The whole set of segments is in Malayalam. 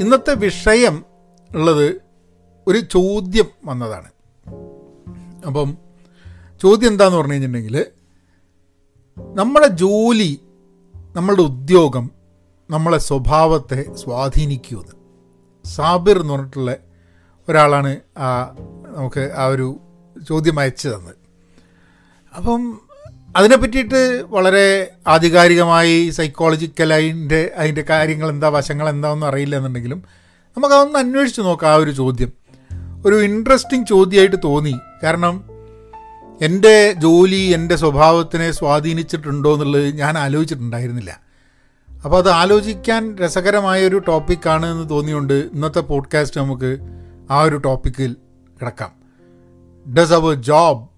ഇന്നത്തെ വിഷയം ഉള്ളത് ഒരു ചോദ്യം വന്നതാണ്. അപ്പം ചോദ്യം എന്താന്ന് പറഞ്ഞു കഴിഞ്ഞിട്ടുണ്ടെങ്കിൽ നമ്മുടെ ജോലി നമ്മളുടെ ഉദ്യോഗം നമ്മളെ സ്വഭാവത്തെ സ്വാധീനിക്കുമെന്ന്. സാബിർ എന്ന് പറഞ്ഞിട്ടുള്ള ഒരാളാണ് ആ നമുക്ക് ആ ഒരു ചോദ്യം അയച്ചു തന്നത്. അപ്പം അതിനെ പറ്റിയിട്ട് വളരെ ആധികാരികമായി സൈക്കോളജിക്കൽ അതിന്റെ അതിന്റെ കാര്യങ്ങൾ എന്താ വശങ്ങൾ എന്താണെന്ന് അറിയില്ല എന്നുണ്ടെങ്കിലും നമുക്കതൊന്ന് അന്വേഷിച്ച് നോക്കാം ആ ഒരു ചോദ്യം. ഒരു ഇൻട്രസ്റ്റിംഗ് ചോദ്യമായിട്ട് തോന്നി. കാരണം എന്റെ ജോലി എന്റെ സ്വഭാവത്തിനെ സ്വാധീനിച്ചിട്ടുണ്ടോ എന്നുള്ളത് ഞാൻ ആലോചിച്ചിട്ടുണ്ടായിരുന്നില്ല. അപ്പോൾ അത് ആലോചിക്കാൻ രസകരമായ ഒരു ടോപ്പിക്കാണ് എന്ന് തോന്നിയുകൊണ്ട് ഇന്നത്തെ പോഡ്കാസ്റ്റ് നമുക്ക് ആ ഒരു ടോപ്പിക്കിൽ കിടക്കാം. Does our job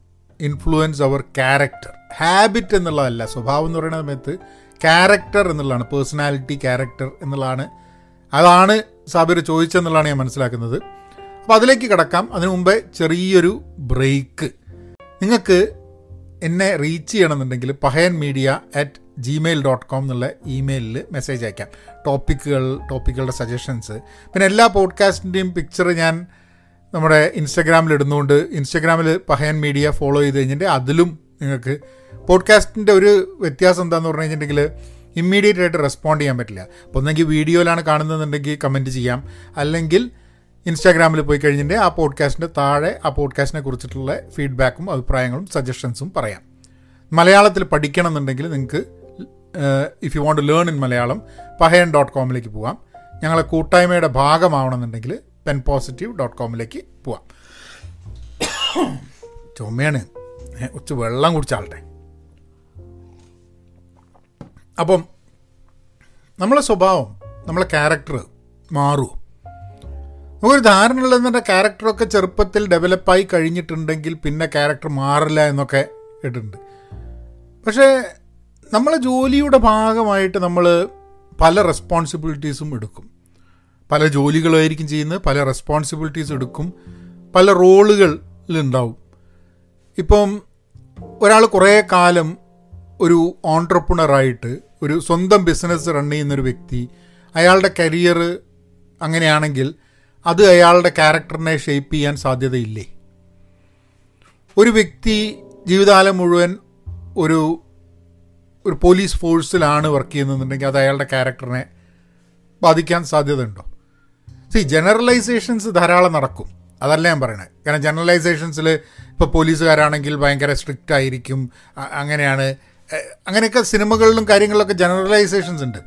influence our character habit എന്നുള്ളതല്ല. സ്വഭാവം എന്ന് പറയുന്ന സമയത്ത് ക്യാരക്ടർ എന്നുള്ളതാണ്. പേഴ്സണാലിറ്റി ക്യാരക്ടർ എന്നുള്ളതാണ്. അതാണ് സാബിർ ചോദിച്ചെന്നുള്ളതാണ് ഞാൻ മനസ്സിലാക്കുന്നത്. അപ്പോൾ അതിലേക്ക് കിടക്കാം. അതിനു മുമ്പേ ചെറിയൊരു ബ്രേക്ക് നിങ്ങൾക്ക് എന്നെ റീച്ച് ചെയ്യണമെന്നുണ്ടെങ്കിൽ Pahayan media at Gmail dot com എന്നുള്ള ഇമെയിലിൽ മെസ്സേജ് അയക്കാം. ടോപ്പിക്കുകൾ ടോപ്പിക്കുകളുടെ സജഷൻസ് പിന്നെ എല്ലാ പോഡ്കാസ്റ്റിന്റെയും പിക്ചർ ഞാൻ നമ്മുടെ ഇൻസ്റ്റഗ്രാമിൽ ഇടുന്നുകൊണ്ട് ഇൻസ്റ്റഗ്രാമിൽ പഹയൻ മീഡിയ ഫോളോ ചെയ്ത് കഴിഞ്ഞിട്ട് അതിലും നിങ്ങൾക്ക്. പോഡ്കാസ്റ്റിന്റെ ഒരു വ്യത്യാസം എന്താന്ന് പറഞ്ഞു കഴിഞ്ഞിട്ടുണ്ടെങ്കിൽ ഇമ്മീഡിയറ്റ് ആയിട്ട് റെസ്പോണ്ട് ചെയ്യാൻ പറ്റില്ല. അപ്പോൾ ഒന്നെങ്കിൽ വീഡിയോയിലാണ് കാണുന്നതെന്നുണ്ടെങ്കിൽ കമന്റ് ചെയ്യാം. അല്ലെങ്കിൽ ഇൻസ്റ്റാഗ്രാമിൽ പോയി കഴിഞ്ഞിട്ട് ആ പോഡ്കാസ്റ്റിന്റെ താഴെ ആ പോഡ്കാസ്റ്റിനെ കുറിച്ചിട്ടുള്ള ഫീഡ്ബാക്കും അഭിപ്രായങ്ങളും സജഷൻസും പറയാം. മലയാളത്തിൽ പഠിക്കണം എന്നുണ്ടെങ്കിൽ നിങ്ങൾക്ക് if you want learn in Malayalam Pahayan dot കോമിലേക്ക് പോവാം. ഞങ്ങളെ കൂട്ടായ്മയുടെ ഭാഗമാവണമെന്നുണ്ടെങ്കിൽ പെൻ പോസിറ്റീവ് ഡോട്ട് കോമിലേക്ക് പോവാം. ചുമയാണ്. ഉച്ച വെള്ളം കുടിച്ചാളട്ടെ അപ്പം നമ്മളെ സ്വഭാവം നമ്മളെ ക്യാരക്ടർ മാറുമോ നമുക്കൊരു ധാരണ ഉള്ളതിന്റെ ക്യാരക്ടറൊക്കെ ചെറുപ്പത്തിൽ ഡെവലപ്പായി കഴിഞ്ഞിട്ടുണ്ടെങ്കിൽ പിന്നെ ക്യാരക്ടർ മാറില്ല എന്നൊക്കെ കേട്ടിട്ടുണ്ട് പക്ഷേ നമ്മളെ ജോലിയുടെ ഭാഗമായിട്ട് നമ്മൾ പല റെസ്പോൺസിബിലിറ്റീസും എടുക്കും. പല ജോലികളായിരിക്കും ചെയ്യുന്നത് പല റെസ്പോൺസിബിലിറ്റീസ് എടുക്കും പല റോളുകളിലുണ്ടാവും ഇപ്പം ഒരാൾ കുറേ കാലം ഒരു ഓൺട്രപ്രണറായിട്ട് ഒരു സ്വന്തം ബിസിനസ് റൺ ചെയ്യുന്നൊരു വ്യക്തി അയാളുടെ കരിയർ അങ്ങനെയാണെങ്കിൽ അത് അയാളുടെ ക്യാരക്ടറിനെ ഷേപ്പ് ചെയ്യാൻ സാധ്യതയില്ലേ? ഒരു വ്യക്തി ജീവിതകാലം മുഴുവൻ ഒരു ഒരു പോലീസ് ഫോഴ്സിലാണ് വർക്ക് ചെയ്യുന്നതെന്നുണ്ടെങ്കിൽ അത് അയാളുടെ ക്യാരക്ടറിനെ ബാധിക്കാൻ സാധ്യതയുണ്ടോ? സി ജനറലൈസേഷൻസ് ധാരാളം നടക്കും. അതല്ല ഞാൻ പറയണത് കാരണം ജനറലൈസേഷൻസിൽ ഇപ്പോൾ പോലീസുകാരാണെങ്കിൽ ഭയങ്കര സ്ട്രിക്റ്റ് ആയിരിക്കും. അങ്ങനെയാണ്. അങ്ങനെയൊക്കെ സിനിമകളിലും കാര്യങ്ങളിലൊക്കെ ജനറലൈസേഷൻസ് ഉണ്ട്.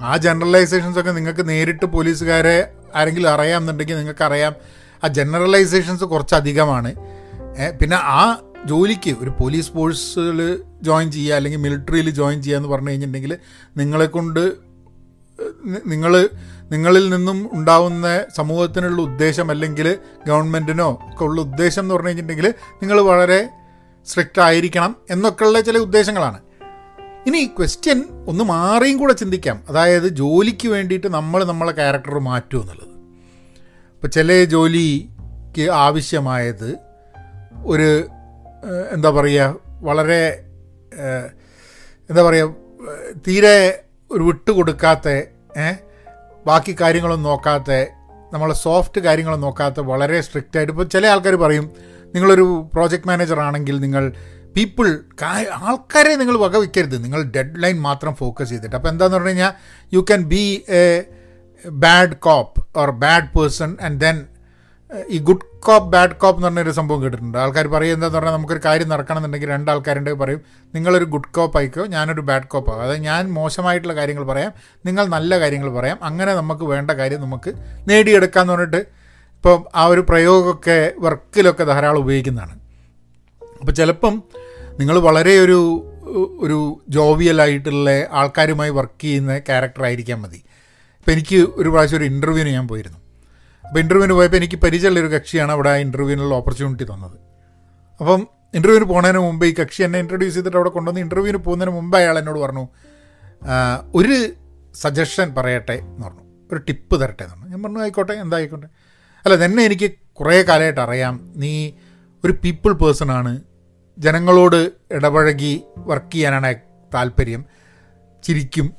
ആ ജനറലൈസേഷൻസ് ഒക്കെ നിങ്ങൾക്ക് നേരിട്ട് പോലീസുകാരെ ആരെങ്കിലും അറിയാമെന്നുണ്ടെങ്കിൽ നിങ്ങൾക്ക് അറിയാം ആ ജനറലൈസേഷൻസ് കുറച്ചധികമാണ്. പിന്നെ ആ ജോലിക്ക് ഒരു പോലീസ് ഫോഴ്സിൽ ജോയിൻ ചെയ്യുക അല്ലെങ്കിൽ മിലിറ്ററിയിൽ ജോയിൻ ചെയ്യുക എന്ന് പറഞ്ഞു കഴിഞ്ഞിട്ടുണ്ടെങ്കിൽ നിങ്ങളെ കൊണ്ട് നിങ്ങൾ നിങ്ങളിൽ നിന്നും ഉണ്ടാവുന്ന സമൂഹത്തിനുള്ള ഉദ്ദേശം അല്ലെങ്കിൽ ഗവൺമെന്റിനോ ഒക്കെ ഉള്ള ഉദ്ദേശം എന്ന് പറഞ്ഞു കഴിഞ്ഞിട്ടുണ്ടെങ്കിൽ നിങ്ങൾ വളരെ സ്ട്രിക്റ്റ് ആയിരിക്കണം എന്നൊക്കെയുള്ള ചില ഉദ്ദേശങ്ങളാണ്. ഇനി ക്വസ്റ്റ്യൻ ഒന്ന് മാറിയും കൂടെ ചിന്തിക്കാം. അതായത് ജോലിക്ക് വേണ്ടിയിട്ട് നമ്മൾ നമ്മളെ ക്യാരക്ടർ മാറ്റും എന്നുള്ളത്. ഇപ്പോൾ ചില ജോലിക്ക് ആവശ്യമായത് ഒരു എന്താ പറയുക വളരെ എന്താ പറയുക തീരെ ഒരു വിട്ട് കൊടുക്കാത്ത ബാക്കി കാര്യങ്ങളൊന്നും നോക്കാത്ത നമ്മളെ സോഫ്റ്റ് കാര്യങ്ങളൊന്നും നോക്കാത്ത വളരെ സ്ട്രിക്റ്റ് ആയിട്ട് ഇപ്പോൾ ചില ആൾക്കാർ പറയും നിങ്ങളൊരു പ്രോജക്റ്റ് മാനേജർ ആണെങ്കിൽ നിങ്ങൾ പീപ്പിൾ ആൾക്കാരെ നിങ്ങൾ വക വകവയ്ക്കരുത് നിങ്ങൾ ഡെഡ് ലൈൻ മാത്രം ഫോക്കസ് ചെയ്തിട്ട്. അപ്പോൾ എന്താന്ന് പറഞ്ഞു കഴിഞ്ഞാൽ you can be a bad cop or bad person and then ഈ ഗുഡ് കോപ്പ് ബാഡ് കോപ്പ് എന്ന് പറഞ്ഞൊരു സംഭവം കേട്ടിട്ടുണ്ട്. ആൾക്കാർ പറയും എന്താന്ന് പറഞ്ഞാൽ നമുക്കൊരു കാര്യം നടക്കണമെന്നുണ്ടെങ്കിൽ രണ്ട് പറയും നിങ്ങളൊരു ഗുഡ് കോപ്പ് ആയിക്കോ ഞാനൊരു ബാഡ് കോപ്പ് ആകും അതായത് ഞാൻ മോശമായിട്ടുള്ള കാര്യങ്ങൾ പറയാം നിങ്ങൾ നല്ല കാര്യങ്ങൾ പറയാം അങ്ങനെ നമുക്ക് വേണ്ട കാര്യം നമുക്ക് നേടിയെടുക്കാമെന്ന് പറഞ്ഞിട്ട് ഇപ്പോൾ ആ ഒരു പ്രയോഗമൊക്കെ വർക്കിലൊക്കെ ധാരാളം ഉപയോഗിക്കുന്നതാണ്. അപ്പോൾ ചിലപ്പം നിങ്ങൾ വളരെ ഒരു ഒരു ജോവിയലായിട്ടുള്ള ആൾക്കാരുമായി വർക്ക് ചെയ്യുന്ന ക്യാരക്ടർ ആയിരിക്കാൻ മതി. ഇപ്പോൾ എനിക്ക് ഒരു പ്രാവശ്യം ഒരു ഇന്റർവ്യൂവിന് ഞാൻ പോയിരുന്നു. അപ്പോൾ ഇന്റർവ്യൂവിന് പോയപ്പോൾ എനിക്ക് പരിചയമുള്ള ഒരു കക്ഷിയാണ് അവിടെ ആ ഇന്റർവ്യൂവിനുള്ള ഓപ്പർച്യൂണിറ്റി തന്നത്. അപ്പം ഇന്റർവ്യൂവിന് പോകുന്നതിന് മുമ്പ് ഈ കക്ഷി എന്നെ ഇൻട്രൊഡ്യൂസ് ചെയ്തിട്ട് അവിടെ കൊണ്ടുവന്ന് ഇന്റർവ്യൂവിന് പോകുന്നതിന് മുമ്പ് അയാൾ എന്നോട് പറഞ്ഞു ഒരു സജഷൻ പറയട്ടെ എന്ന് പറഞ്ഞു. ഒരു ടിപ്പ് തരട്ടെ എന്ന് പറഞ്ഞു. ഞാൻ പറഞ്ഞു ആയിക്കോട്ടെ എന്തായിക്കോട്ടെ അല്ല തന്നെ എനിക്ക് കുറേ കാലമായിട്ട് അറിയാം. നീ ഒരു പീപ്പിൾ പേഴ്സൺ ആണ്. ജനങ്ങളോട് ഇടപഴകി വർക്ക് ചെയ്യാനാണ് താല്പര്യം. ചിരിക്കും.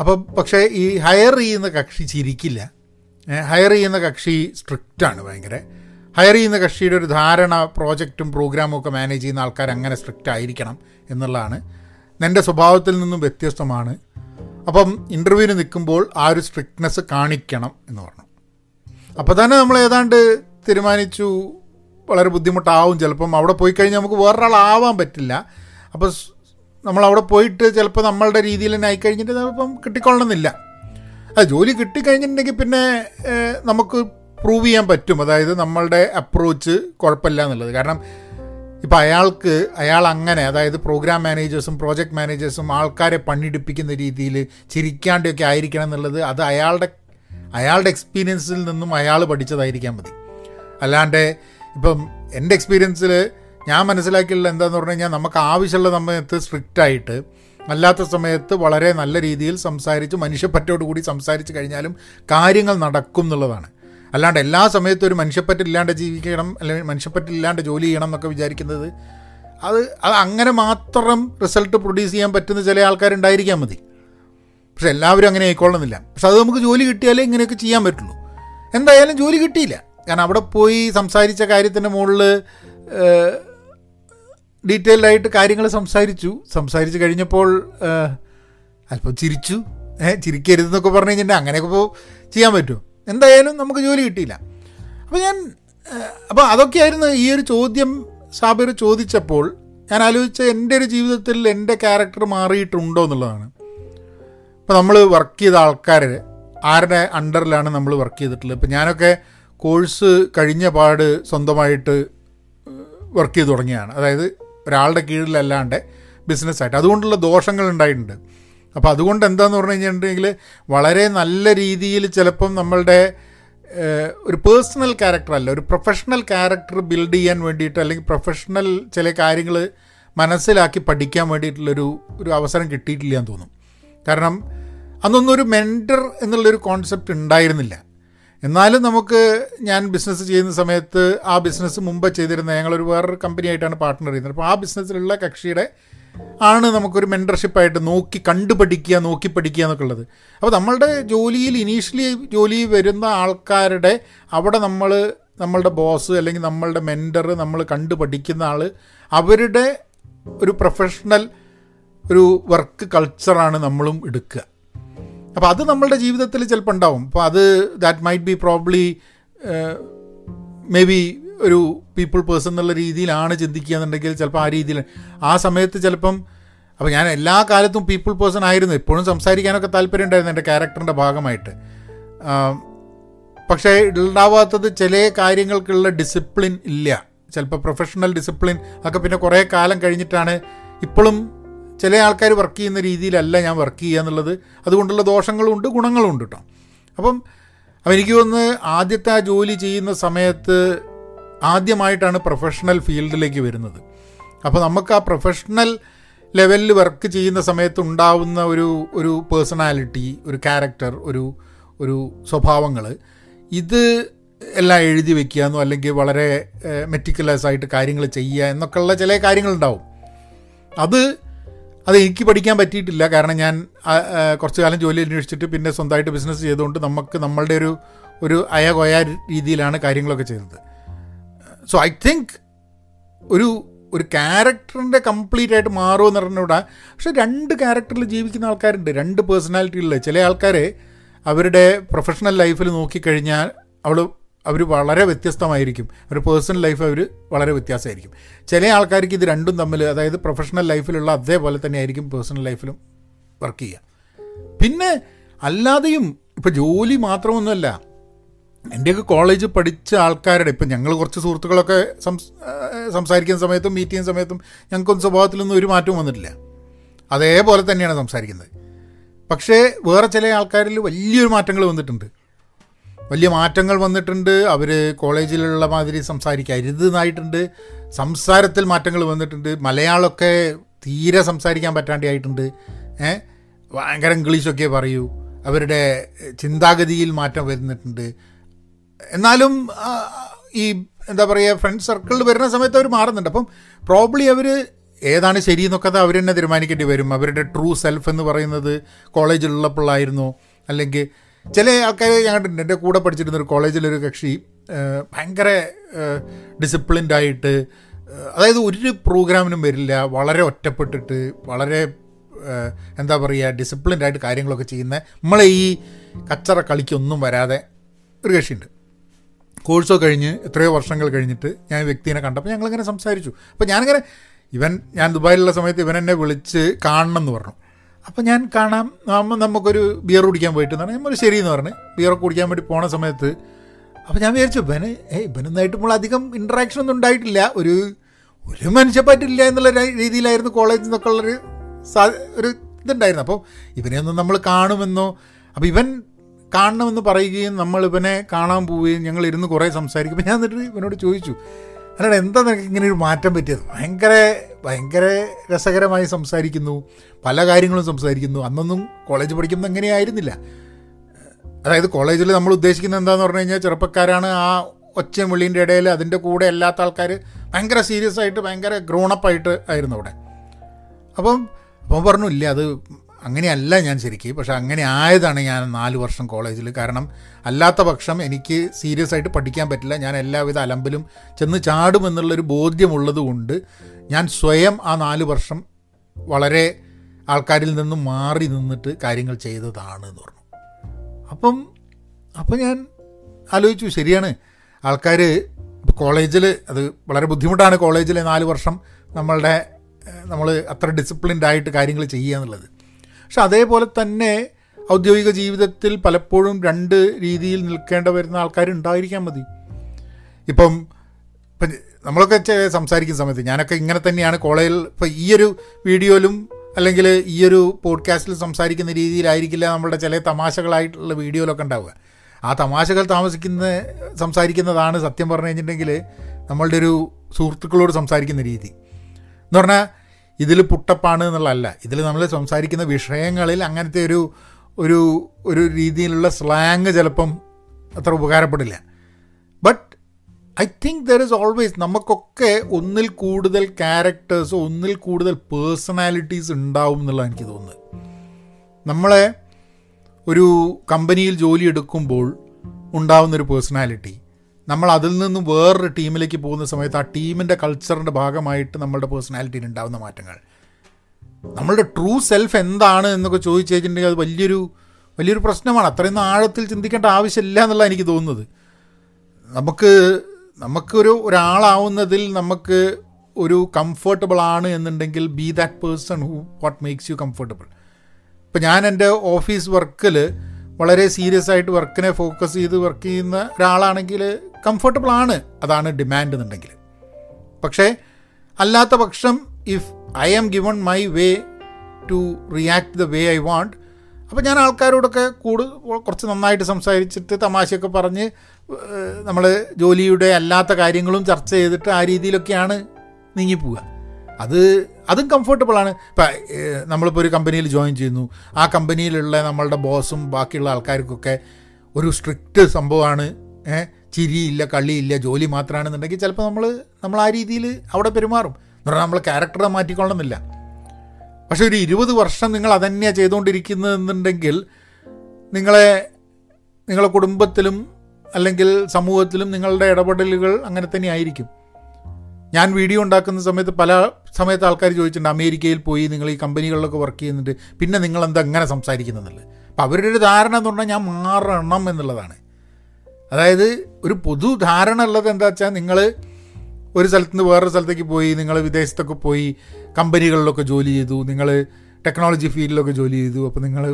അപ്പം പക്ഷേ ഈ ഹയർ ചെയ്യുന്ന കക്ഷി ചിരിക്കില്ല. ഹയർ ചെയ്യുന്ന കക്ഷി സ്ട്രിക്റ്റാണ് ഭയങ്കര. ഹയർ ചെയ്യുന്ന കക്ഷിയുടെ ഒരു ധാരണ പ്രോജക്റ്റും പ്രോഗ്രാമും ഒക്കെ മാനേജ് ചെയ്യുന്ന ആൾക്കാർ അങ്ങനെ സ്ട്രിക്റ്റ് ആയിരിക്കണം എന്നുള്ളതാണ്. എന്റെ സ്വഭാവത്തിൽ നിന്നും വ്യത്യസ്തമാണ്. അപ്പം ഇന്റർവ്യൂവിന് നിൽക്കുമ്പോൾ ആ ഒരു സ്ട്രിക്ട്നെസ് കാണിക്കണം എന്ന് പറഞ്ഞു. അപ്പോൾ തന്നെ നമ്മൾ ഏതാണ്ട് തീരുമാനിച്ചു വളരെ ബുദ്ധിമുട്ടാവും ചിലപ്പം. അവിടെ പോയി കഴിഞ്ഞാൽ നമുക്ക് വേറൊരാളാവാൻ പറ്റില്ല. അപ്പോൾ നമ്മൾ അവിടെ പോയിട്ട് ചിലപ്പോൾ നമ്മളുടെ രീതിയിൽ തന്നെ ആയിക്കഴിഞ്ഞിട്ട് ചിലപ്പം കിട്ടിക്കൊള്ളണമെന്നില്ല. അത് ജോലി കിട്ടിക്കഴിഞ്ഞിട്ടുണ്ടെങ്കിൽ പിന്നെ നമുക്ക് പ്രൂവ് ചെയ്യാൻ പറ്റും. അതായത് നമ്മളുടെ അപ്രോച്ച് കുഴപ്പമില്ല എന്നുള്ളത്. കാരണം ഇപ്പം അയാൾക്ക് അയാൾ അങ്ങനെ അതായത് പ്രോഗ്രാം മാനേജേഴ്സും പ്രോജക്റ്റ് മാനേജേഴ്സും ആൾക്കാരെ പണിയെടുപ്പിക്കുന്ന രീതിയിൽ ചിരിക്കാണ്ടൊക്കെ ആയിരിക്കണം എന്നുള്ളത് അത് അയാളുടെ അയാളുടെ എക്സ്പീരിയൻസിൽ നിന്നും അയാൾ പഠിച്ചതായിരിക്കാൻ മതി. അല്ലാണ്ട് ഇപ്പം എന്റെ എക്സ്പീരിയൻസിൽ ഞാൻ മനസ്സിലാക്കിയുള്ള എന്താന്ന് പറഞ്ഞു കഴിഞ്ഞാൽ നമുക്ക് ആവശ്യമുള്ള സമയത്ത് സ്ട്രിക്റ്റ് ആയിട്ട് അല്ലാത്ത സമയത്ത് വളരെ നല്ല രീതിയിൽ സംസാരിച്ച് മനുഷ്യപ്പറ്റോട് കൂടി സംസാരിച്ച് കഴിഞ്ഞാലും കാര്യങ്ങൾ നടക്കും എന്നുള്ളതാണ്. അല്ലാണ്ട് എല്ലാ സമയത്തും ഒരു മനുഷ്യപ്പറ്റില്ലാണ്ട് ജീവിക്കണം അല്ലെങ്കിൽ മനുഷ്യപ്പറ്റില്ലാണ്ട് ജോലി ചെയ്യണം എന്നൊക്കെ വിചാരിക്കുന്നത് അത് അത് അങ്ങനെ മാത്രം റിസൾട്ട് പ്രൊഡ്യൂസ് ചെയ്യാൻ പറ്റുന്ന ചില ആൾക്കാരുണ്ടായിരിക്കാൻ മതി. പക്ഷെ എല്ലാവരും അങ്ങനെ ആയിക്കൊള്ളണമെന്നില്ല. പക്ഷെ അത് നമുക്ക് ജോലി കിട്ടിയാലേ ഇങ്ങനെയൊക്കെ ചെയ്യാൻ പറ്റുള്ളൂ. എന്തായാലും ജോലി കിട്ടിയില്ല. കാരണം അവിടെ പോയി സംസാരിച്ച കാര്യത്തിന്റെ മുകളിൽ ഡീറ്റെയിൽഡ് ആയിട്ട് കാര്യങ്ങൾ സംസാരിച്ചു. സംസാരിച്ച് കഴിഞ്ഞപ്പോൾ അല്പം ചിരിച്ചു. ഏഹ് ചിരിക്കരുതെന്നൊക്കെ പറഞ്ഞു കഴിഞ്ഞിട്ടുണ്ടെങ്കിൽ അങ്ങനെയൊക്കെ ഇപ്പോൾ ചെയ്യാൻ പറ്റുമോ? എന്തായാലും നമുക്ക് ജോലി കിട്ടിയില്ല. അപ്പോൾ ഞാൻ അപ്പോൾ അതൊക്കെയായിരുന്നു ഈ ഒരു ചോദ്യം സാബിർ ചോദിച്ചപ്പോൾ ഞാൻ ആലോചിച്ച എന്റെ ഒരു ജീവിതത്തിൽ എന്റെ ക്യാരക്ടർ മാറിയിട്ടുണ്ടോ എന്നുള്ളതാണ്. ഇപ്പോൾ നമ്മൾ വർക്ക് ചെയ്ത ആൾക്കാർ ആരുടെ അണ്ടറിലാണ് നമ്മൾ വർക്ക് ചെയ്തിട്ടുള്ളത്? ഇപ്പോൾ ഞാനൊക്കെ കോഴ്സ് കഴിഞ്ഞ പാട് സ്വന്തമായിട്ട് വർക്ക് ചെയ്ത് തുടങ്ങിയാണ് അതായത് ഒരാളുടെ കീഴിലല്ലാണ്ട് ബിസിനസ്സായിട്ട്. അതുകൊണ്ടുള്ള ദോഷങ്ങൾ ഉണ്ടായിട്ടുണ്ട്. അപ്പോൾ അതുകൊണ്ട് എന്താന്ന് പറഞ്ഞു കഴിഞ്ഞിട്ടുണ്ടെങ്കിൽ വളരെ നല്ല രീതിയിൽ ചിലപ്പം നമ്മളുടെ ഒരു പേഴ്സണൽ ക്യാരക്ടർ അല്ല ഒരു പ്രൊഫഷണൽ ക്യാരക്ടർ ബിൽഡ് ചെയ്യാൻ വേണ്ടിയിട്ട് അല്ലെങ്കിൽ പ്രൊഫഷണൽ ചില കാര്യങ്ങൾ മനസ്സിലാക്കി പഠിക്കാൻ വേണ്ടിയിട്ടുള്ളൊരു ഒരു അവസരം കിട്ടിയിട്ടില്ല എന്ന് തോന്നും. കാരണം അന്നൊന്നും ഒരു മെന്റർ എന്നുള്ളൊരു കോൺസെപ്റ്റ് ഉണ്ടായിരുന്നില്ല. എന്നാലും നമുക്ക് ഞാൻ ബിസിനസ് ചെയ്യുന്ന സമയത്ത് ആ ബിസിനസ് മുമ്പ് ചെയ്തിരുന്ന ഞങ്ങളൊരു വേറൊരു കമ്പനി ആയിട്ടാണ് പാർട്ട്ണർ ചെയ്യുന്നത്. അപ്പോൾ ആ ബിസിനസ്സിലുള്ള കക്ഷിയുടെ ആണ് നമുക്കൊരു മെന്റർഷിപ്പായിട്ട് നോക്കി കണ്ടു കണ്ടുപഠിക്കുക നോക്കി പഠിക്കുക എന്നൊക്കെ ഉള്ളത്. അപ്പോൾ നമ്മളുടെ ജോലിയിൽ ഇനീഷ്യലി ജോലി വരുന്ന ആൾക്കാരുടെ അവിടെ നമ്മൾ നമ്മളുടെ ബോസ് അല്ലെങ്കിൽ നമ്മളുടെ മെന്റർ നമ്മൾ കണ്ടു പഠിക്കുന്ന ആൾ അവരുടെ ഒരു പ്രൊഫഷണൽ ഒരു വർക്ക് കൾച്ചറാണ് നമ്മളും എടുക്കുക. അപ്പോൾ അത് നമ്മളുടെ ജീവിതത്തിൽ ചിലപ്പോൾ ഉണ്ടാവും. അപ്പോൾ അത് that might be probably maybe ഒരു പീപ്പിൾ പേഴ്സൺ എന്നുള്ള രീതിയിലാണ് ചിന്തിക്കുക എന്നുണ്ടെങ്കിൽ ചിലപ്പോൾ ആ രീതിയിൽ ആ സമയത്ത് ചിലപ്പം അപ്പോൾ ഞാൻ എല്ലാ കാലത്തും പീപ്പിൾ പേഴ്സൺ ആയിരുന്നു. എപ്പോഴും സംസാരിക്കാനൊക്കെ താല്പര്യം ഉണ്ടായിരുന്നു എന്റെ ക്യാരക്ടറിന്റെ ഭാഗമായിട്ട്. പക്ഷേ ഉണ്ടാവാത്തത് ചില കാര്യങ്ങൾക്കുള്ള ഡിസിപ്ലിൻ ഇല്ല. ചിലപ്പോൾ പ്രൊഫഷണൽ ഡിസിപ്ലിൻ ഒക്കെ പിന്നെ കുറേ കാലം കഴിഞ്ഞിട്ടാണ് ഇപ്പോഴും ചില ആൾക്കാർ വർക്ക് ചെയ്യുന്ന രീതിയിലല്ല ഞാൻ വർക്ക് ചെയ്യുക എന്നുള്ളത്. അതുകൊണ്ടുള്ള ദോഷങ്ങളും ഉണ്ട് ഗുണങ്ങളും ഉണ്ട് കേട്ടോ അപ്പം അപ്പം എനിക്ക് വന്ന് ആദ്യത്തെ ആ ജോലി ചെയ്യുന്ന സമയത്ത് ആദ്യമായിട്ടാണ് പ്രൊഫഷണൽ ഫീൽഡിലേക്ക് വരുന്നത്. അപ്പോൾ നമുക്ക് ആ പ്രൊഫഷണൽ ലെവലിൽ വർക്ക് ചെയ്യുന്ന സമയത്ത് ഉണ്ടാവുന്ന ഒരു ഒരു പേഴ്സണാലിറ്റി ഒരു ക്യാരക്ടർ ഒരു ഒരു സ്വഭാവങ്ങൾ ഇത് എല്ലാം എഴുതി വെക്കുകയെന്നോ അല്ലെങ്കിൽ വളരെ മെറ്റിക്കുലസ് ആയിട്ട് കാര്യങ്ങൾ ചെയ്യുക എന്നൊക്കെയുള്ള ചില കാര്യങ്ങളുണ്ടാവും. അത് അത് എനിക്ക് പഠിക്കാൻ പറ്റിയിട്ടില്ല. കാരണം ഞാൻ കുറച്ച് കാലം ജോലി അന്വേഷിച്ചിട്ട് പിന്നെ സ്വന്തമായിട്ട് ബിസിനസ് ചെയ്തുകൊണ്ട് നമുക്ക് നമ്മളുടെ ഒരു ഒരു അയ കൊയ രീതിയിലാണ് കാര്യങ്ങളൊക്കെ ചെയ്തത്. സോ ഐ തിങ്ക് ഒരു ഒരു ക്യാരക്ടറിന്റെ കംപ്ലീറ്റ് ആയിട്ട് മാറുമെന്ന് പറഞ്ഞുകൂടാ പക്ഷെ രണ്ട് ക്യാരക്ടറിൽ ജീവിക്കുന്ന ആൾക്കാരുണ്ട്. രണ്ട് പേഴ്സണാലിറ്റികളിൽ ചില ആൾക്കാർ അവരുടെ പ്രൊഫഷണൽ ലൈഫിൽ നോക്കിക്കഴിഞ്ഞാൽ അവൾ അവർ വളരെ വ്യത്യസ്തമായിരിക്കും. അവരുടെ പേഴ്സണൽ ലൈഫ് അവർ വളരെ വ്യത്യാസമായിരിക്കും. ചില ആൾക്കാർക്ക് ഇത് രണ്ടും തമ്മിൽ അതായത് പ്രൊഫഷണൽ ലൈഫിലുള്ള അതേപോലെ തന്നെ ആയിരിക്കും പേഴ്സണൽ ലൈഫിലും വർക്ക് ചെയ്യുക. പിന്നെ അല്ലാതെയും ഇപ്പോൾ ജോലി മാത്രമൊന്നുമല്ല. എന്റെയൊക്കെ കോളേജ് പഠിച്ച ആൾക്കാരുടെ ഇപ്പം ഞങ്ങൾ കുറച്ച് സുഹൃത്തുക്കളൊക്കെ സംസ് സംസാരിക്കുന്ന സമയത്തും മീറ്റ് ചെയ്യുന്ന സമയത്തും ഞങ്ങൾക്കൊന്നും സ്വഭാവത്തിലൊന്നും ഒരു മാറ്റവും വന്നിട്ടില്ല. അതേപോലെ തന്നെയാണ് സംസാരിക്കുന്നത്. പക്ഷേ വേറെ ചില ആൾക്കാരിൽ വലിയൊരു മാറ്റങ്ങൾ വന്നിട്ടുണ്ട്. വലിയ മാറ്റങ്ങൾ വന്നിട്ടുണ്ട്. അവർ കോളേജിലുള്ള മാതിരി സംസാരിക്കരുത് സംസാരത്തിൽ മാറ്റങ്ങൾ വന്നിട്ടുണ്ട്. മലയാളമൊക്കെ തീരെ സംസാരിക്കാൻ പറ്റാണ്ടായിട്ടുണ്ട് ഏ? ഭയങ്കര ഇംഗ്ലീഷൊക്കെ പറയൂ. അവരുടെ ചിന്താഗതിയിൽ മാറ്റം വരുന്നിട്ടുണ്ട്. എന്നാലും ഈ എന്താ പറയുക ഫ്രണ്ട് സർക്കിളിൽ വരുന്ന സമയത്ത് അവർ മാറുന്നുണ്ട്. അപ്പം പ്രോബ്ലി അവർ ഏതാണ് ശരി എന്നൊക്കെ അവർ തന്നെ തീരുമാനിക്കേണ്ടി വരും. അവരുടെ ട്രൂ സെൽഫ് എന്ന് പറയുന്നത് കോളേജിലുള്ളപ്പോഴായിരുന്നോ. അല്ലെങ്കിൽ ചില ആൾക്കാർ കണ്ടിട്ടുണ്ട് എന്റെ കൂടെ പഠിച്ചിരുന്ന ഒരു കോളേജിലൊരു കക്ഷി ഭയങ്കര ഡിസിപ്ലിൻഡ് ആയിട്ട് ഏഹ്, അതായത് ഒരു പ്രോഗ്രാമിനും വരില്ല. വളരെ ഒറ്റപ്പെട്ടിട്ട് വളരെ എന്താ പറയുക ഡിസിപ്ലിൻഡ് ആയിട്ട് കാര്യങ്ങളൊക്കെ ചെയ്യുന്ന നമ്മളെ ഈ കച്ചറ കളിക്കൊന്നും വരാതെ ഒരു കക്ഷിയുണ്ട് കോഴ്സോ കഴിഞ്ഞ് എത്രയോ വർഷങ്ങൾ കഴിഞ്ഞിട്ട് ഞാൻ വ്യക്തിനെ കണ്ടപ്പോൾ ഞങ്ങളിങ്ങനെ സംസാരിച്ചു. അപ്പോൾ ഞാനിങ്ങനെ ഇവൻ ഞാൻ ദുബായിലുള്ള സമയത്ത് ഇവൻ എന്നെ വിളിച്ച് കാണണം എന്ന് പറഞ്ഞു. അപ്പോൾ ഞാൻ കാണാം. നമ്മ നമുക്കൊരു ബിയർ കുടിക്കാൻ പോയിട്ട് എന്ന് പറഞ്ഞാൽ നമ്മൾ ശരി എന്ന് പറഞ്ഞ് ബിയറൊക്കെ കുടിക്കാൻ വേണ്ടി പോണ സമയത്ത് അപ്പോൾ ഞാൻ വിചാരിച്ചു ഇവന് ഏ ഇവനൊന്നായിട്ട് നമ്മൾ അധികം ഇൻട്രാക്ഷൻ ഒന്നും ഉണ്ടായിട്ടില്ല. ഒരു ഒരു മനുഷ്യപ്പറ്റില്ല എന്നുള്ള രീതിയിലായിരുന്നു കോളേജിൽ നിന്നൊക്കെ ഉള്ളൊരു സാ ഒരു ഇതുണ്ടായിരുന്നു. അപ്പോൾ ഇവനെ ഒന്ന് നമ്മൾ കാണുമെന്നോ അപ്പോൾ ഇവൻ കാണണമെന്ന് പറയുകയും നമ്മൾ ഇവനെ കാണാൻ പോവുകയും ഞങ്ങൾ ഇരുന്ന് കുറേ സംസാരിക്കുമ്പോൾ ഞാൻ എന്നിട്ട് ഇവനോട് ചോദിച്ചു അല്ലാതെ എന്താ നിനക്ക് ഇങ്ങനെ ഒരു മാറ്റം പറ്റിയത്? ഭയങ്കര ഭയങ്കര രസകരമായി സംസാരിക്കുന്നു പല കാര്യങ്ങളും സംസാരിക്കുന്നു. അന്നൊന്നും കോളേജ് പഠിക്കുന്നത് അങ്ങനെയായിരുന്നില്ല അതായത് കോളേജിൽ നമ്മൾ ഉദ്ദേശിക്കുന്നത് എന്താന്ന് പറഞ്ഞു കഴിഞ്ഞാൽ ചെറുപ്പക്കാരാണ് ആ ഒച്ചയും വിളീന്റെ ഇടയിൽ അതിന്റെ കൂടെ അല്ലാത്ത ആൾക്കാർ ഭയങ്കര സീരിയസ് ആയിട്ട് ഭയങ്കര ഗ്രോണപ്പായിട്ട് ആയിരുന്നു അവിടെ. അപ്പം അപ്പം പറഞ്ഞു ഇല്ല അത് അങ്ങനെയല്ല ഞാൻ ശരിക്ക് പക്ഷേ അങ്ങനെ ആയതാണ് ഞാൻ നാല് വർഷം കോളേജിൽ. കാരണം അല്ലാത്ത പക്ഷം എനിക്ക് സീരിയസ് ആയിട്ട് പഠിക്കാൻ പറ്റില്ല. ഞാൻ എല്ലാവിധ അലമ്പിലും ചെന്ന് ചാടുമെന്നുള്ളൊരു ബോധ്യമുള്ളത് കൊണ്ട് ഞാൻ സ്വയം ആ നാല് വർഷം വളരെ ആൾക്കാരിൽ നിന്നും മാറി നിന്നിട്ട് കാര്യങ്ങൾ ചെയ്തതാണ് എന്ന് പറഞ്ഞു. അപ്പം അപ്പം ഞാൻ ആലോചിച്ചു ശരിയാണ്. ആൾക്കാർ കോളേജിൽ അത് വളരെ ബുദ്ധിമുട്ടാണ് കോളേജിലെ നാല് വർഷം നമ്മളുടെ നമ്മൾ അത്ര ഡിസിപ്ലിൻഡ് ആയിട്ട് കാര്യങ്ങൾ ചെയ്യുക എന്നുള്ളത്. പക്ഷെ അതേപോലെ തന്നെ ഔദ്യോഗിക ജീവിതത്തിൽ പലപ്പോഴും രണ്ട് രീതിയിൽ നിൽക്കേണ്ട വരുന്ന ആൾക്കാരുണ്ടായിരിക്കാൻ മതി. ഇപ്പം ഇപ്പം നമ്മളൊക്കെ സംസാരിക്കുന്ന സമയത്ത് ഞാനൊക്കെ ഇങ്ങനെ തന്നെയാണ് കോളേജിൽ ഇപ്പം ഈയൊരു വീഡിയോയിലും അല്ലെങ്കിൽ ഈയൊരു പോഡ്കാസ്റ്റിൽ സംസാരിക്കുന്ന രീതിയിലായിരിക്കില്ല നമ്മുടെ ചില തമാശകളായിട്ടുള്ള വീഡിയോയിലൊക്കെ ഉണ്ടാവുക. ആ തമാശകൾ താമസിക്കുന്ന സംസാരിക്കുന്നതാണ് സത്യം പറഞ്ഞു കഴിഞ്ഞിട്ടുണ്ടെങ്കിൽ നമ്മളുടെ ഒരു സുഹൃത്തുക്കളോട് സംസാരിക്കുന്ന രീതി. എന്ന് പറഞ്ഞാൽ ഇതിൽ പുട്ടപ്പാണ് എന്നുള്ളതല്ല. ഇതിൽ നമ്മൾ സംസാരിക്കുന്ന വിഷയങ്ങളിൽ അങ്ങനത്തെ ഒരു ഒരു ഒരു രീതിയിലുള്ള സ്ലാങ് ചിലപ്പം അത്ര ഉപകാരപ്പെടില്ല. But I think there is always നമുക്കൊക്കെ ഒന്നിൽ കൂടുതൽ ക്യാരക്ടേഴ്സ് ഒന്നിൽ കൂടുതൽ പേഴ്സണാലിറ്റീസ് ഉണ്ടാവും എന്നുള്ളതാണ് എനിക്ക് തോന്നുന്നത്. നമ്മളെ ഒരു കമ്പനിയിൽ ജോലി എടുക്കുമ്പോൾ ഉണ്ടാവുന്നൊരു പേഴ്സണാലിറ്റി നമ്മൾ അതിൽ നിന്ന് വേറൊരു ടീമിലേക്ക് പോകുന്ന സമയത്ത് ആ ടീമിന്റെ കൾച്ചറിന്റെ ഭാഗമായിട്ട് നമ്മളുടെ പേഴ്സണാലിറ്റിയിൽ ഉണ്ടാകുന്ന മാറ്റങ്ങൾ. നമ്മളുടെ ട്രൂ സെൽഫ് എന്താണ് എന്നൊക്കെ ചോദിച്ചു കഴിഞ്ഞിട്ടുണ്ടെങ്കിൽ അത് വലിയൊരു വലിയൊരു പ്രശ്നമാണ്. അത്രയും ആഴത്തിൽ ചിന്തിക്കേണ്ട ആവശ്യമില്ല എന്നുള്ള എനിക്ക് തോന്നുന്നത്. നമുക്ക് നമുക്കൊരു ഒരാളാവുന്നതിൽ നമുക്ക് ഒരു കംഫർട്ടബിൾ ആണ് എന്നുണ്ടെങ്കിൽ be that person who what makes you comfortable ഇപ്പം ഞാൻ എന്റെ ഓഫീസ് വർക്കിൽ വളരെ സീരിയസ് ആയിട്ട് വർക്കിനെ ഫോക്കസ് ചെയ്ത് വർക്ക് ചെയ്യുന്ന ഒരാളാണെങ്കിൽ കംഫർട്ടബിൾ ആണ് അതാണ് ഡിമാൻഡ് എന്നുണ്ടെങ്കിൽ. പക്ഷേ അല്ലാത്ത പക്ഷം if I am given my way to react the way I want അപ്പോൾ ഞാൻ ആൾക്കാരോടൊക്കെ കൂട് കുറച്ച് നന്നായിട്ട് സംസാരിച്ചിട്ട് തമാശയൊക്കെ പറഞ്ഞ് നമ്മൾ ജോലിയുടെ അല്ലാത്ത കാര്യങ്ങളും ചർച്ച ചെയ്തിട്ട് ആ രീതിയിലൊക്കെയാണ് നീങ്ങിപ്പോവുക. അത് അതും കംഫർട്ടബിളാണ് ഇപ്പം നമ്മളിപ്പോൾ ഒരു കമ്പനിയിൽ ജോയിൻ ചെയ്യുന്നു. ആ കമ്പനിയിലുള്ള നമ്മളുടെ ബോസും ബാക്കിയുള്ള ആൾക്കാർക്കൊക്കെ ഒരു സ്ട്രിക്റ്റ് സംഭവമാണ് ഏഹ് ചിരിയില്ല കള്ളിയില്ല ജോലി മാത്രമാണെന്നുണ്ടെങ്കിൽ ചിലപ്പോൾ നമ്മൾ നമ്മൾ ആ രീതിയിൽ അവിടെ പെരുമാറും. എന്ന് പറഞ്ഞാൽ നമ്മൾ ക്യാരക്ടറെ മാറ്റിക്കൊള്ളണമെന്നില്ല പക്ഷെ ഒരു ഇരുപത് വർഷം നിങ്ങൾ അതന്നെയാണ് ചെയ്തുകൊണ്ടിരിക്കുന്നതെന്നുണ്ടെങ്കിൽ നിങ്ങളെ നിങ്ങളെ കുടുംബത്തിലും അല്ലെങ്കിൽ സമൂഹത്തിലും നിങ്ങളുടെ ഇടപെടലുകൾ അങ്ങനെ തന്നെ ആയിരിക്കും. ഞാൻ വീഡിയോ ഉണ്ടാക്കുന്ന സമയത്ത് പല സമയത്ത് ആൾക്കാർ ചോദിച്ചിട്ടുണ്ട് അമേരിക്കയിൽ പോയി നിങ്ങൾ ഈ കമ്പനികളിലൊക്കെ വർക്ക് ചെയ്യുന്നുണ്ട് പിന്നെ നിങ്ങൾ എന്താ അങ്ങനെ സംസാരിക്കുന്നതല്ലേ അപ്പോൾ അവരുടെ ഒരു ധാരണ എന്ന് പറഞ്ഞാൽ ഞാൻ മാറണം എന്നുള്ളതാണ്. അതായത് ഒരു പൊതു ധാരണ ഉള്ളത് എന്താ വെച്ചാൽ നിങ്ങൾ ഒരു സ്ഥലത്ത് നിന്ന് വേറൊരു സ്ഥലത്തേക്ക് പോയി നിങ്ങൾ വിദേശത്തൊക്കെ പോയി കമ്പനികളിലൊക്കെ ജോലി ചെയ്തു നിങ്ങൾ ടെക്നോളജി ഫീൽഡിലൊക്കെ ജോലി ചെയ്തു അപ്പോൾ നിങ്ങൾ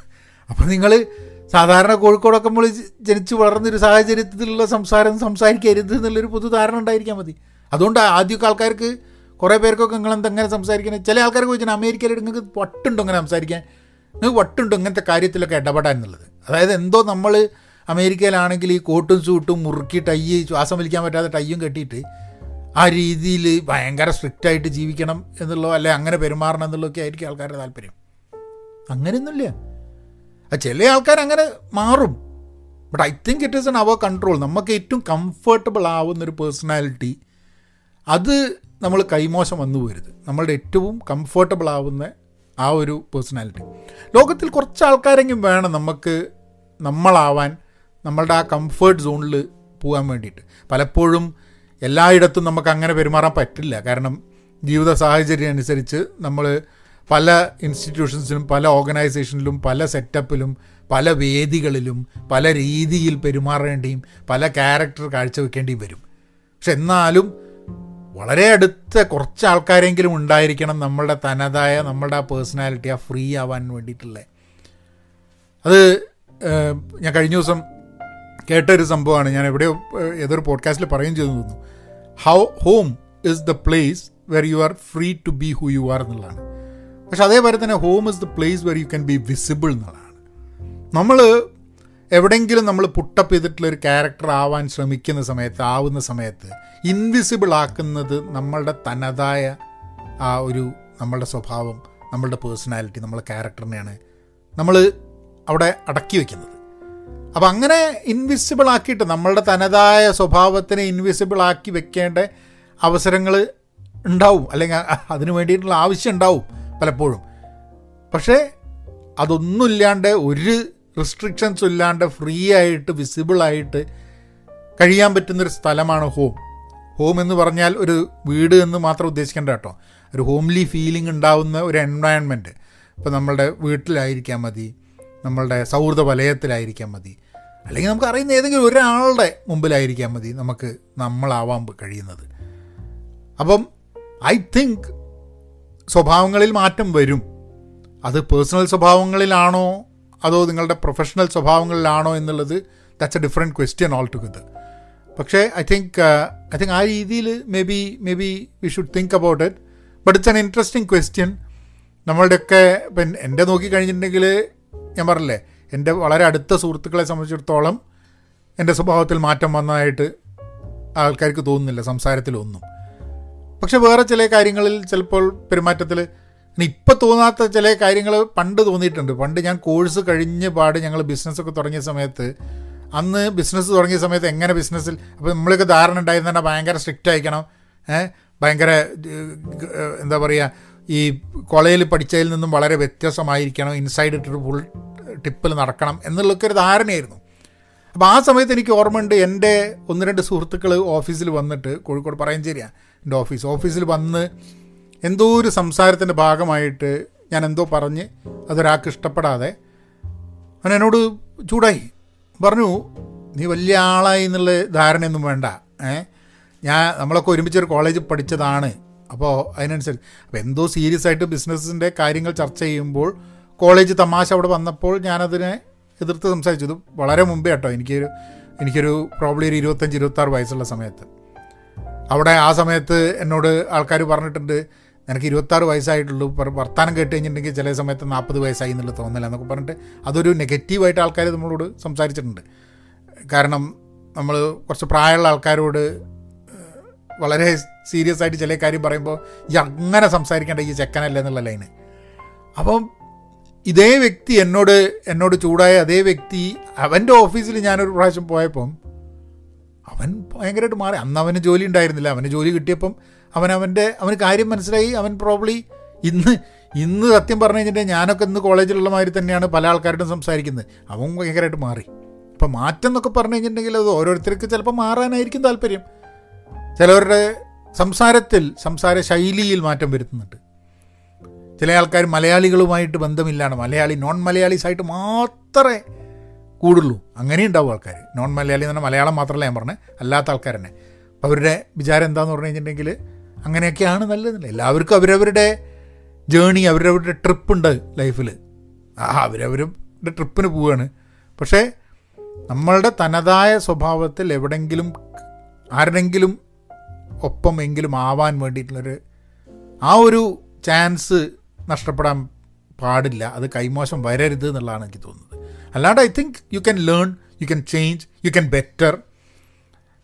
അപ്പോൾ നിങ്ങൾ സാധാരണ കോഴിക്കോടൊക്കെ നമ്മൾ ജനിച്ച് വളർന്നൊരു സാഹചര്യത്തിലുള്ള സംസാരം സംസാരിക്കരുത് എന്നുള്ളൊരു പൊതു ധാരണ ഉണ്ടായിരിക്കാൻ മതി. അതുകൊണ്ട് ആദ്യമൊക്കെ ആൾക്കാർക്ക് കുറേ പേർക്കൊക്കെ നിങ്ങൾ എന്തെങ്ങനെ സംസാരിക്കണം? ചില ആൾക്കാർക്ക് ചോദിച്ചാൽ അമേരിക്കയിൽ നിങ്ങൾക്ക് വട്ടുണ്ടോ അങ്ങനെ സംസാരിക്കാൻ? നിങ്ങൾക്ക് വട്ടുണ്ടോ ഇങ്ങനത്തെ കാര്യത്തിലൊക്കെ ഇടപെടാൻ എന്നുള്ളത്. അതായത് എന്തോ നമ്മൾ അമേരിക്കയിലാണെങ്കിൽ ഈ കോട്ടും സൂട്ടും മുറുക്കി ടൈ ശ്വാസം വലിക്കാൻ പറ്റാതെ ടൈയും കെട്ടിയിട്ട് ആ രീതിയിൽ ഭയങ്കര സ്ട്രിക്റ്റ് ആയിട്ട് ജീവിക്കണം എന്നുള്ളോ അല്ലെ അങ്ങനെ പെരുമാറണം എന്നുള്ളതൊക്കെ ആയിരിക്കും ആൾക്കാരുടെ താല്പര്യം. അങ്ങനെയൊന്നുമില്ല. ചില ആൾക്കാർ അങ്ങനെ മാറും. But I think it is in our control നമുക്ക് ഏറ്റവും കംഫർട്ടബിൾ ആവുന്നൊരു പേഴ്സണാലിറ്റി അത് നമ്മൾ കൈമോശം വന്നു പോരുത്. നമ്മളുടെ ഏറ്റവും കംഫർട്ടബിൾ ആവുന്ന ആ ഒരു പേഴ്സണാലിറ്റി ലോകത്തിൽ കുറച്ച് ആൾക്കാരെങ്കിലും വേണം നമുക്ക് നമ്മളാവാൻ നമ്മളുടെ ആ കംഫേർട്ട് സോണിൽ പോകാൻ വേണ്ടിയിട്ട്. പലപ്പോഴും എല്ലായിടത്തും നമുക്ക് അങ്ങനെ പെരുമാറാൻ പറ്റില്ല. കാരണം ജീവിത സാഹചര്യം അനുസരിച്ച് നമ്മൾ പല ഇൻസ്റ്റിറ്റ്യൂഷൻസിലും പല ഓർഗനൈസേഷനിലും പല സെറ്റപ്പിലും പല വേദികളിലും പല രീതിയിൽ പെരുമാറേണ്ടിയും പല ക്യാരക്ടർ കാഴ്ചവെക്കേണ്ടിയും വരും. പക്ഷെ എന്നാലും വളരെ അടുത്ത കുറച്ച് ആൾക്കാരെങ്കിലും ഉണ്ടായിരിക്കണം നമ്മളുടെ തനതായ നമ്മളുടെ ആ പേഴ്സണാലിറ്റി ആ ഫ്രീ ആവാൻ വേണ്ടിയിട്ടുള്ള. അത് ഞാൻ കഴിഞ്ഞ ദിവസം കേട്ടൊരു സംഭവമാണ്. ഞാൻ എവിടെയോ ഏതൊരു പോഡ്കാസ്റ്റിൽ പറയുകയും ചെയ്തു തോന്നുന്നു. How home is the place where you are free to be who you are എന്നുള്ളതാണ്. പക്ഷെ അതേപോലെ തന്നെ home is the place where you can be visible എന്നുള്ളതാണ്. നമ്മൾ എവിടെയെങ്കിലും നമ്മൾ പുട്ടപ്പ് ചെയ്തിട്ടുള്ള ഒരു ക്യാരക്ടർ ആവാൻ ശ്രമിക്കുന്ന സമയത്ത് ആവുന്ന സമയത്ത് ഇൻവിസിബിൾ ആക്കുന്നത് നമ്മളുടെ തനതായ ആ ഒരു നമ്മളുടെ സ്വഭാവം നമ്മളുടെ പേഴ്സണാലിറ്റി നമ്മളെ ക്യാരക്ടറിനെയാണ് നമ്മൾ അവിടെ അടക്കി വയ്ക്കുന്നത് അപ്പം അങ്ങനെ ഇൻവിസിബിൾ ആക്കിയിട്ട് നമ്മളുടെ തനതായ സ്വഭാവത്തിനെ ഇൻവിസിബിൾ ആക്കി വെക്കേണ്ട അവസരങ്ങൾ ഉണ്ടാവും. അല്ലെങ്കിൽ അതിനു വേണ്ടിയിട്ടുള്ള ആവശ്യം ഉണ്ടാവും പലപ്പോഴും. പക്ഷേ അതൊന്നുമില്ലാണ്ട് ഒരു റെസ്ട്രിക്ഷൻസും ഇല്ലാണ്ട് ഫ്രീ ആയിട്ട് വിസിബിളായിട്ട് കഴിയാൻ പറ്റുന്നൊരു സ്ഥലമാണ് ഹോം ഹോം എന്ന് പറഞ്ഞാൽ ഒരു വീട് എന്ന് മാത്രം ഉദ്ദേശിക്കേണ്ട കേട്ടോ. ഒരു ഹോംലി ഫീലിംഗ് ഉണ്ടാവുന്ന ഒരു എൻവയൺമെന്റ് ഇപ്പോൾ നമ്മളുടെ വീട്ടിലായിരിക്കാൻ മതി. നമ്മളുടെ സൗഹൃദ വലയത്തിലായിരിക്കാൻ മതി. അല്ലെങ്കിൽ നമുക്ക് അറിയുന്ന ഏതെങ്കിലും ഒരാളുടെ മുമ്പിലായിരിക്കാൻ മതി നമുക്ക് നമ്മളാവാൻ കഴിയുന്നത്. അപ്പം ഐ തിങ്ക് സ്വഭാവങ്ങളിൽ മാറ്റം വരും. അത് പേഴ്സണൽ സ്വഭാവങ്ങളിലാണോ? അതോ നിങ്ങളുടെ പ്രൊഫഷണൽ സ്വഭാവങ്ങളിലാണോ എന്നുള്ളത് that's a different question altogether പക്ഷേ ഐ തിങ്ക് ഐ തിങ്ക് ആ രീതിയിൽ maybe maybe we should think about it but it's an interesting question നമ്മളുടെയൊക്കെ ഇപ്പം എന്റെ നോക്കി കഴിഞ്ഞിട്ടുണ്ടെങ്കിൽ ഞാൻ പറഞ്ഞില്ലേ എന്റെ വളരെ അടുത്ത സുഹൃത്തുക്കളെ സംബന്ധിച്ചിടത്തോളം എന്റെ സ്വഭാവത്തിൽ മാറ്റം വന്നതായിട്ട് ആൾക്കാർക്ക് തോന്നുന്നില്ല സംസാരത്തിലൊന്നും പക്ഷെ വേറെ ചില കാര്യങ്ങളിൽ ചിലപ്പോൾ പെരുമാറ്റത്തിൽ ഇപ്പം തോന്നാത്ത ചില കാര്യങ്ങൾ പണ്ട് തോന്നിയിട്ടുണ്ട്. പണ്ട് ഞാൻ കോഴ്സ് കഴിഞ്ഞ പാട് ഞങ്ങൾ ബിസിനസ്സൊക്കെ തുടങ്ങിയ സമയത്ത് അന്ന് ബിസിനസ് തുടങ്ങിയ സമയത്ത് എങ്ങനെ ബിസിനസ്സിൽ അപ്പോൾ നമ്മളൊക്കെ ധാരണ ഉണ്ടായിരുന്ന ഭയങ്കര സ്ട്രിക്റ്റ് ആയിരിക്കണം. ഭയങ്കര എന്താ പറയുക ഈ കോളേജിൽ പഠിച്ചതിൽ നിന്നും വളരെ വ്യത്യസ്തമായിരിക്കണം ഇൻസൈഡ് ഇട്ടിട്ട് ഫുൾ ടിപ്പിൽ നടക്കണം എന്നുള്ളൊക്കെ ഒരു ധാരണയായിരുന്നു. അപ്പോൾ ആ സമയത്ത് എനിക്ക് ഓർമ്മയുണ്ട് എന്റെ ഒന്ന് രണ്ട് സുഹൃത്തുക്കൾ ഓഫീസിൽ വന്നിട്ട് കോഴിക്കോട് പറയഞ്ചേരിയാണ് എന്റെ ഓഫീസ് ഓഫീസിൽ വന്ന് എന്തോ ഒരു സംസാരത്തിന്റെ ഭാഗമായിട്ട് ഞാൻ എന്തോ പറഞ്ഞ് അതൊരാൾക്ക് ഇഷ്ടപ്പെടാതെ അവൻ എന്നോട് ചൂടായി പറഞ്ഞു നീ വലിയ ആളായി എന്നുള്ള ധാരണയൊന്നും വേണ്ട ഏ? ഞാൻ നമ്മളൊക്കെ ഒരുമിച്ചൊരു കോളേജിൽ പഠിച്ചതാണ് അപ്പോൾ അതിനനുസരിച്ച് അപ്പോൾ എന്തോ സീരിയസ് ആയിട്ട് ബിസിനസ്സിന്റെ കാര്യങ്ങൾ ചർച്ച ചെയ്യുമ്പോൾ കോളേജ് തമാശ അവിടെ വന്നപ്പോൾ ഞാനതിനെ എതിർത്ത് സംസാരിച്ചു. ഇത് വളരെ മുമ്പേ കേട്ടോ. എനിക്കൊരു എനിക്കൊരു പ്രോബ്ലി ഒരു ഇരുപത്തഞ്ച് ഇരുപത്താറ് വയസ്സുള്ള സമയത്ത്. അവിടെ ആ സമയത്ത് എന്നോട് ആൾക്കാർ പറഞ്ഞിട്ടുണ്ട് നിനക്ക് ഇരുപത്താറ് വയസ്സായിട്ടുള്ളൂ. വർത്താനം കേട്ട് കഴിഞ്ഞിട്ടുണ്ടെങ്കിൽ ചില സമയത്ത് നാൽപ്പത് വയസ്സായി എന്നുള്ള തോന്നില്ല എന്നൊക്കെ പറഞ്ഞിട്ട് അതൊരു നെഗറ്റീവായിട്ട് ആൾക്കാർ നമ്മളോട് സംസാരിച്ചിട്ടുണ്ട്. കാരണം നമ്മൾ കുറച്ച് പ്രായമുള്ള ആൾക്കാരോട് വളരെ സീരിയസ് ആയിട്ട് ചില കാര്യം പറയുമ്പോൾ ഈ അങ്ങനെ സംസാരിക്കേണ്ട ഈ ചെക്കനല്ല എന്നുള്ള ലൈന് അപ്പം ഇതേ വ്യക്തി എന്നോട് എന്നോട് ചൂടായ അതേ വ്യക്തി അവന്റെ ഓഫീസിൽ ഞാനൊരു പ്രാവശ്യം പോയപ്പം അവൻ ഭയങ്കരമായിട്ട് മാറി. അന്ന് അവന് ജോലി ഉണ്ടായിരുന്നില്ല. അവന് ജോലി കിട്ടിയപ്പം അവൻ അവന്റെ അവന് കാര്യം മനസ്സിലായി. അവൻ പ്രോബ്ലി ഇന്ന് ഇന്ന് സത്യം പറഞ്ഞു കഴിഞ്ഞിട്ടുണ്ടെങ്കിൽ ഞാനൊക്കെ ഇന്ന് കോളേജിലുള്ള മാതിരി തന്നെയാണ് പല ആൾക്കാരോടും സംസാരിക്കുന്നത്. അവൻ ഭയങ്കരമായിട്ട് മാറി. അപ്പം മാറ്റം എന്നൊക്കെ പറഞ്ഞു കഴിഞ്ഞിട്ടുണ്ടെങ്കിൽ അത് ഓരോരുത്തർക്ക് ചിലപ്പോൾ മാറാനായിരിക്കും താല്പര്യം. ചിലവരുടെ സംസാരത്തിൽ സംസാര ശൈലിയിൽ മാറ്റം വരുത്തുന്നുണ്ട്. ചില ആൾക്കാർ മലയാളികളുമായിട്ട് ബന്ധമില്ലാണ് മലയാളി നോൺ മലയാളീസ് ആയിട്ട് മാത്രമേ കൂടുള്ളൂ. അങ്ങനെ ഉണ്ടാവും ആൾക്കാർ നോൺ മലയാളി എന്ന് പറഞ്ഞാൽ മലയാളം മാത്രമല്ല ഞാൻ പറഞ്ഞത് അല്ലാത്ത ആൾക്കാർ തന്നെ. അവരുടെ വിചാരം എന്താന്ന് പറഞ്ഞു കഴിഞ്ഞിട്ടുണ്ടെങ്കിൽ അങ്ങനെയൊക്കെയാണ് നല്ലതെന്നില്ല എല്ലാവർക്കും അവരവരുടെ ജേണി അവരവരുടെ ട്രിപ്പ് ഉണ്ട് ലൈഫിൽ ആ അവരവരുടെ ട്രിപ്പിന് പോവുകയാണ്. പക്ഷേ നമ്മളുടെ തനതായ സ്വഭാവത്തിൽ എവിടെങ്കിലും ആരുടെങ്കിലും ഒപ്പം എങ്കിലും ആവാൻ വേണ്ടിയിട്ടുള്ളൊരു ആ ഒരു ചാൻസ് നഷ്ടപ്പെടാൻ പാടില്ല. അത് കൈമോശം വരരുത് എന്നുള്ളതാണ് എനിക്ക് തോന്നുന്നത്. അല്ലാണ്ട് I think you can learn you can change you can better.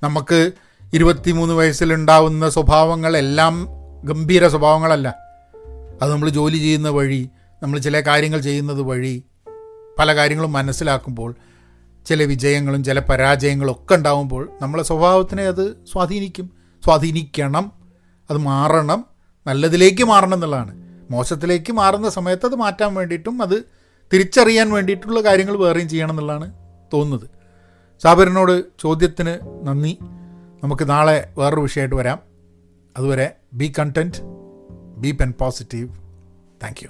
നമുക്ക് ഇരുപത്തിമൂന്ന് വയസ്സിലുണ്ടാവുന്ന സ്വഭാവങ്ങളെല്ലാം ഗംഭീര സ്വഭാവങ്ങളല്ല. അത് നമ്മൾ ജോലി ചെയ്യുന്ന വഴി നമ്മൾ ചില കാര്യങ്ങൾ ചെയ്യുന്നത് വഴി പല കാര്യങ്ങളും മനസ്സിലാക്കുമ്പോൾ ചില വിജയങ്ങളും ചില പരാജയങ്ങളും ഒക്കെ ഉണ്ടാവുമ്പോൾ നമ്മളെ സ്വഭാവത്തിനെ അത് സ്വാധീനിക്കും. സ്വാധീനിക്കണം അത് മാറണം നല്ലതിലേക്ക് മാറണം എന്നുള്ളതാണ്. മോശത്തിലേക്ക് മാറുന്ന സമയത്ത് അത് മാറ്റാൻ വേണ്ടിയിട്ടും അത് തിരിച്ചറിയാൻ വേണ്ടിയിട്ടുള്ള കാര്യങ്ങൾ വേറെയും ചെയ്യണം എന്നുള്ളതാണ് തോന്നുന്നത്. സാബരനോട് ചോദ്യത്തിന് നന്ദി. നമുക്ക് നാളെ വേറൊരു വിഷയമായിട്ട് വരാം. അതുവരെ be kind be pen positive thank you